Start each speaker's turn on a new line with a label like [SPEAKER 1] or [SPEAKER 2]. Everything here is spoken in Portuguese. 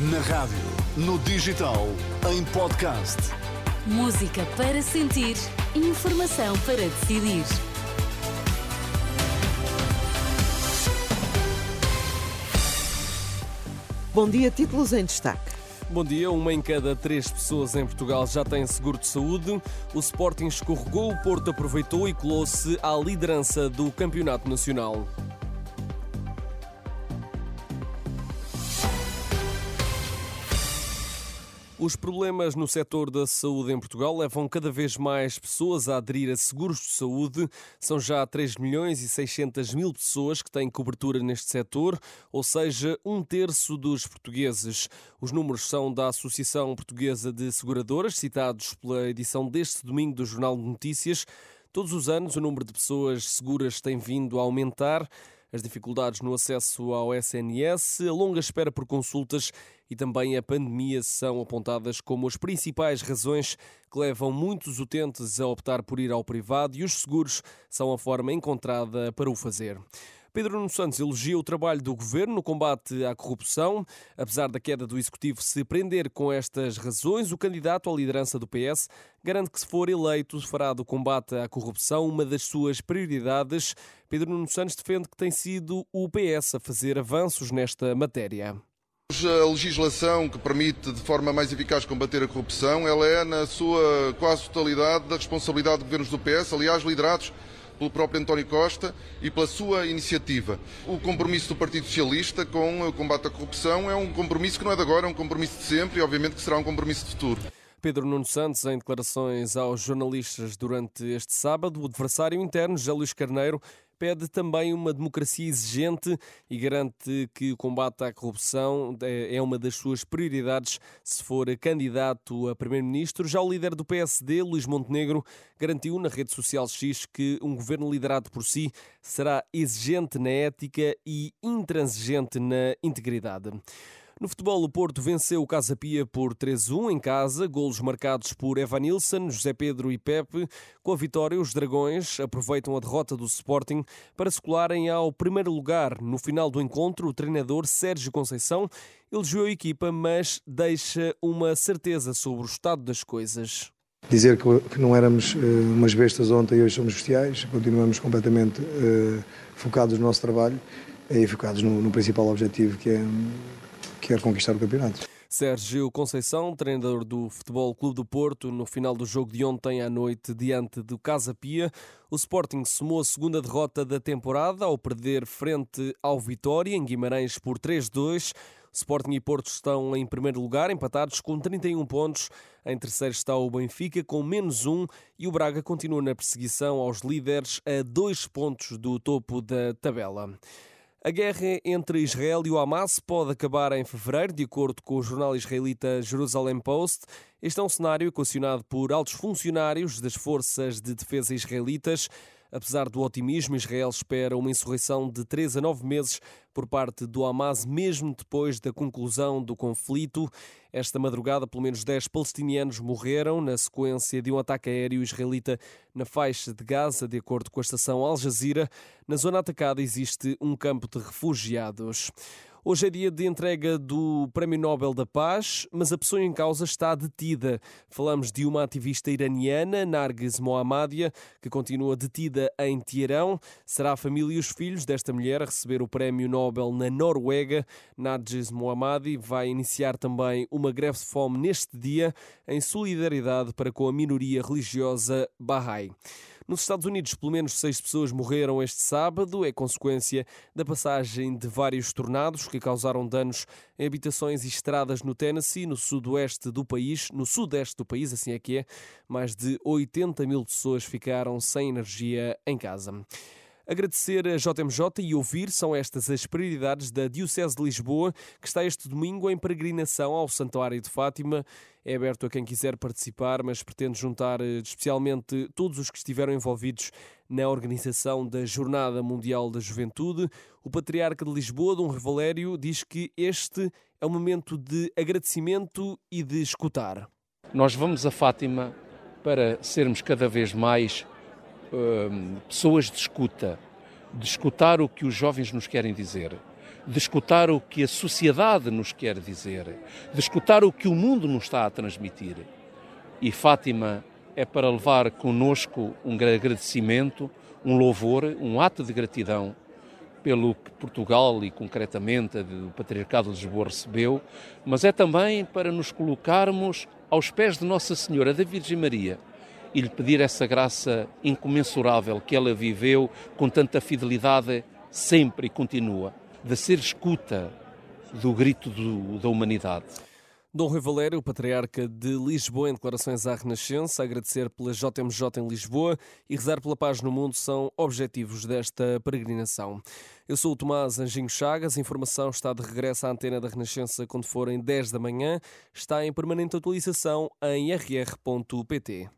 [SPEAKER 1] Na rádio, no digital, em podcast.
[SPEAKER 2] Música para sentir, informação para decidir.
[SPEAKER 3] Bom dia, títulos em destaque.
[SPEAKER 4] Bom dia. Uma em cada três pessoas em Portugal já tem seguro de saúde. O Sporting escorregou, o Porto aproveitou e colou-se à liderança do Campeonato Nacional. Os problemas no setor da saúde em Portugal levam cada vez mais pessoas a aderir a seguros de saúde. São já 3 milhões e 600 mil pessoas que têm cobertura neste setor, ou seja, um terço dos portugueses. Os números são da Associação Portuguesa de Seguradoras, citados pela edição deste domingo do Jornal de Notícias. Todos os anos, o número de pessoas seguras tem vindo a aumentar as dificuldades no acesso ao SNS, a longa espera por consultas e também a pandemia são apontadas como as principais razões que levam muitos utentes a optar por ir ao privado e os seguros são a forma encontrada para o fazer. Pedro Nuno Santos elogia o trabalho do governo no combate à corrupção. Apesar da queda do executivo se prender com estas razões, o candidato à liderança do PS garante que, se for eleito, fará do combate à corrupção uma das suas prioridades. Pedro Nuno Santos defende que tem sido o PS a fazer avanços nesta matéria.
[SPEAKER 5] A legislação que permite de forma mais eficaz combater a corrupção, ela é na sua quase totalidade da responsabilidade de governos do PS, aliás liderados pelo próprio António Costa e pela sua iniciativa. O compromisso do Partido Socialista com o combate à corrupção é um compromisso que não é de agora, é um compromisso de sempre e obviamente que será um compromisso de futuro.
[SPEAKER 4] Pedro Nuno Santos, em declarações aos jornalistas durante este sábado, o adversário interno, José Luís Carneiro, pede também uma democracia exigente e garante que o combate à corrupção é, é uma das suas prioridades se for candidato a primeiro-ministro. Já o líder do PSD, Luís Montenegro, garantiu na rede social X que um governo liderado por si será exigente na ética e intransigente na integridade. No futebol, o Porto venceu o Casa Pia por 3-1 em casa, golos marcados por Evanilson, José Pedro e Pepe. Com a vitória, os Dragões aproveitam a derrota do Sporting para se colarem ao primeiro lugar. No final do encontro, o treinador Sérgio Conceição elogiou a equipa, mas deixa uma certeza sobre o estado das coisas.
[SPEAKER 6] Dizer que não éramos uh, umas bestas ontem e hoje somos bestiais, continuamos completamente uh, focados no nosso trabalho e focados no, no principal objetivo que é quer conquistar o campeonato.
[SPEAKER 4] Sérgio Conceição, treinador do Futebol Clube do Porto, no final do jogo de ontem à noite diante do Casa Pia, o Sporting somou a segunda derrota da temporada ao perder frente ao Vitória em Guimarães por 3-2. Sporting e Porto estão em primeiro lugar, empatados com 31 pontos. Em terceiro está o Benfica com menos um e o Braga continua na perseguição aos líderes a dois pontos do topo da tabela. A guerra entre Israel e o Hamas pode acabar em fevereiro, de acordo com o jornal israelita Jerusalem Post. Este é um cenário equacionado por altos funcionários das forças de defesa israelitas. Apesar do otimismo, Israel espera uma insurreição de 3 a 9 meses por parte do Hamas, mesmo depois da conclusão do conflito. Esta madrugada, pelo menos 10 palestinianos morreram na sequência de um ataque aéreo israelita na faixa de Gaza, de acordo com a estação Al Jazeera. Na zona atacada existe um campo de refugiados. Hoje é dia de entrega do Prémio Nobel da Paz, mas a pessoa em causa está detida. Falamos de uma ativista iraniana, Narges Mohammadia, que continua detida em Teherão. Será a família e os filhos desta mulher a receber o Prémio Nobel na Noruega. Narges Mohammadi vai iniciar também uma greve de fome neste dia, em solidariedade para com a minoria religiosa Bahá'í. Nos Estados Unidos, pelo menos seis pessoas morreram este sábado, é consequência da passagem de vários tornados que causaram danos em habitações e estradas no Tennessee, no sudoeste do país, no sudeste do país, assim é que é. Mais de 80 mil pessoas ficaram sem energia em casa. Agradecer a JMJ e ouvir são estas as prioridades da Diocese de Lisboa, que está este domingo em peregrinação ao Santuário de Fátima. É aberto a quem quiser participar, mas pretende juntar eh, especialmente todos os que estiveram envolvidos na organização da Jornada Mundial da Juventude. O Patriarca de Lisboa, Dom Revalério, diz que este é um momento de agradecimento e de escutar.
[SPEAKER 7] Nós vamos a Fátima para sermos cada vez mais Hum, pessoas de escuta, de escutar o que os jovens nos querem dizer, de escutar o que a sociedade nos quer dizer, de escutar o que o mundo nos está a transmitir. E Fátima é para levar conosco um agradecimento, um louvor, um ato de gratidão pelo que Portugal e concretamente o Patriarcado de Lisboa recebeu, mas é também para nos colocarmos aos pés de Nossa Senhora da Virgem Maria e lhe pedir essa graça incomensurável que ela viveu com tanta fidelidade sempre e continua de ser escuta do grito do, da humanidade.
[SPEAKER 4] Dom Rui Valério, patriarca de Lisboa, em declarações à Renascença, agradecer pela JMJ em Lisboa e rezar pela paz no mundo são objetivos desta peregrinação. Eu sou o Tomás Anjinho Chagas, a informação está de regresso à antena da Renascença quando forem 10 da manhã, está em permanente atualização em rr.pt.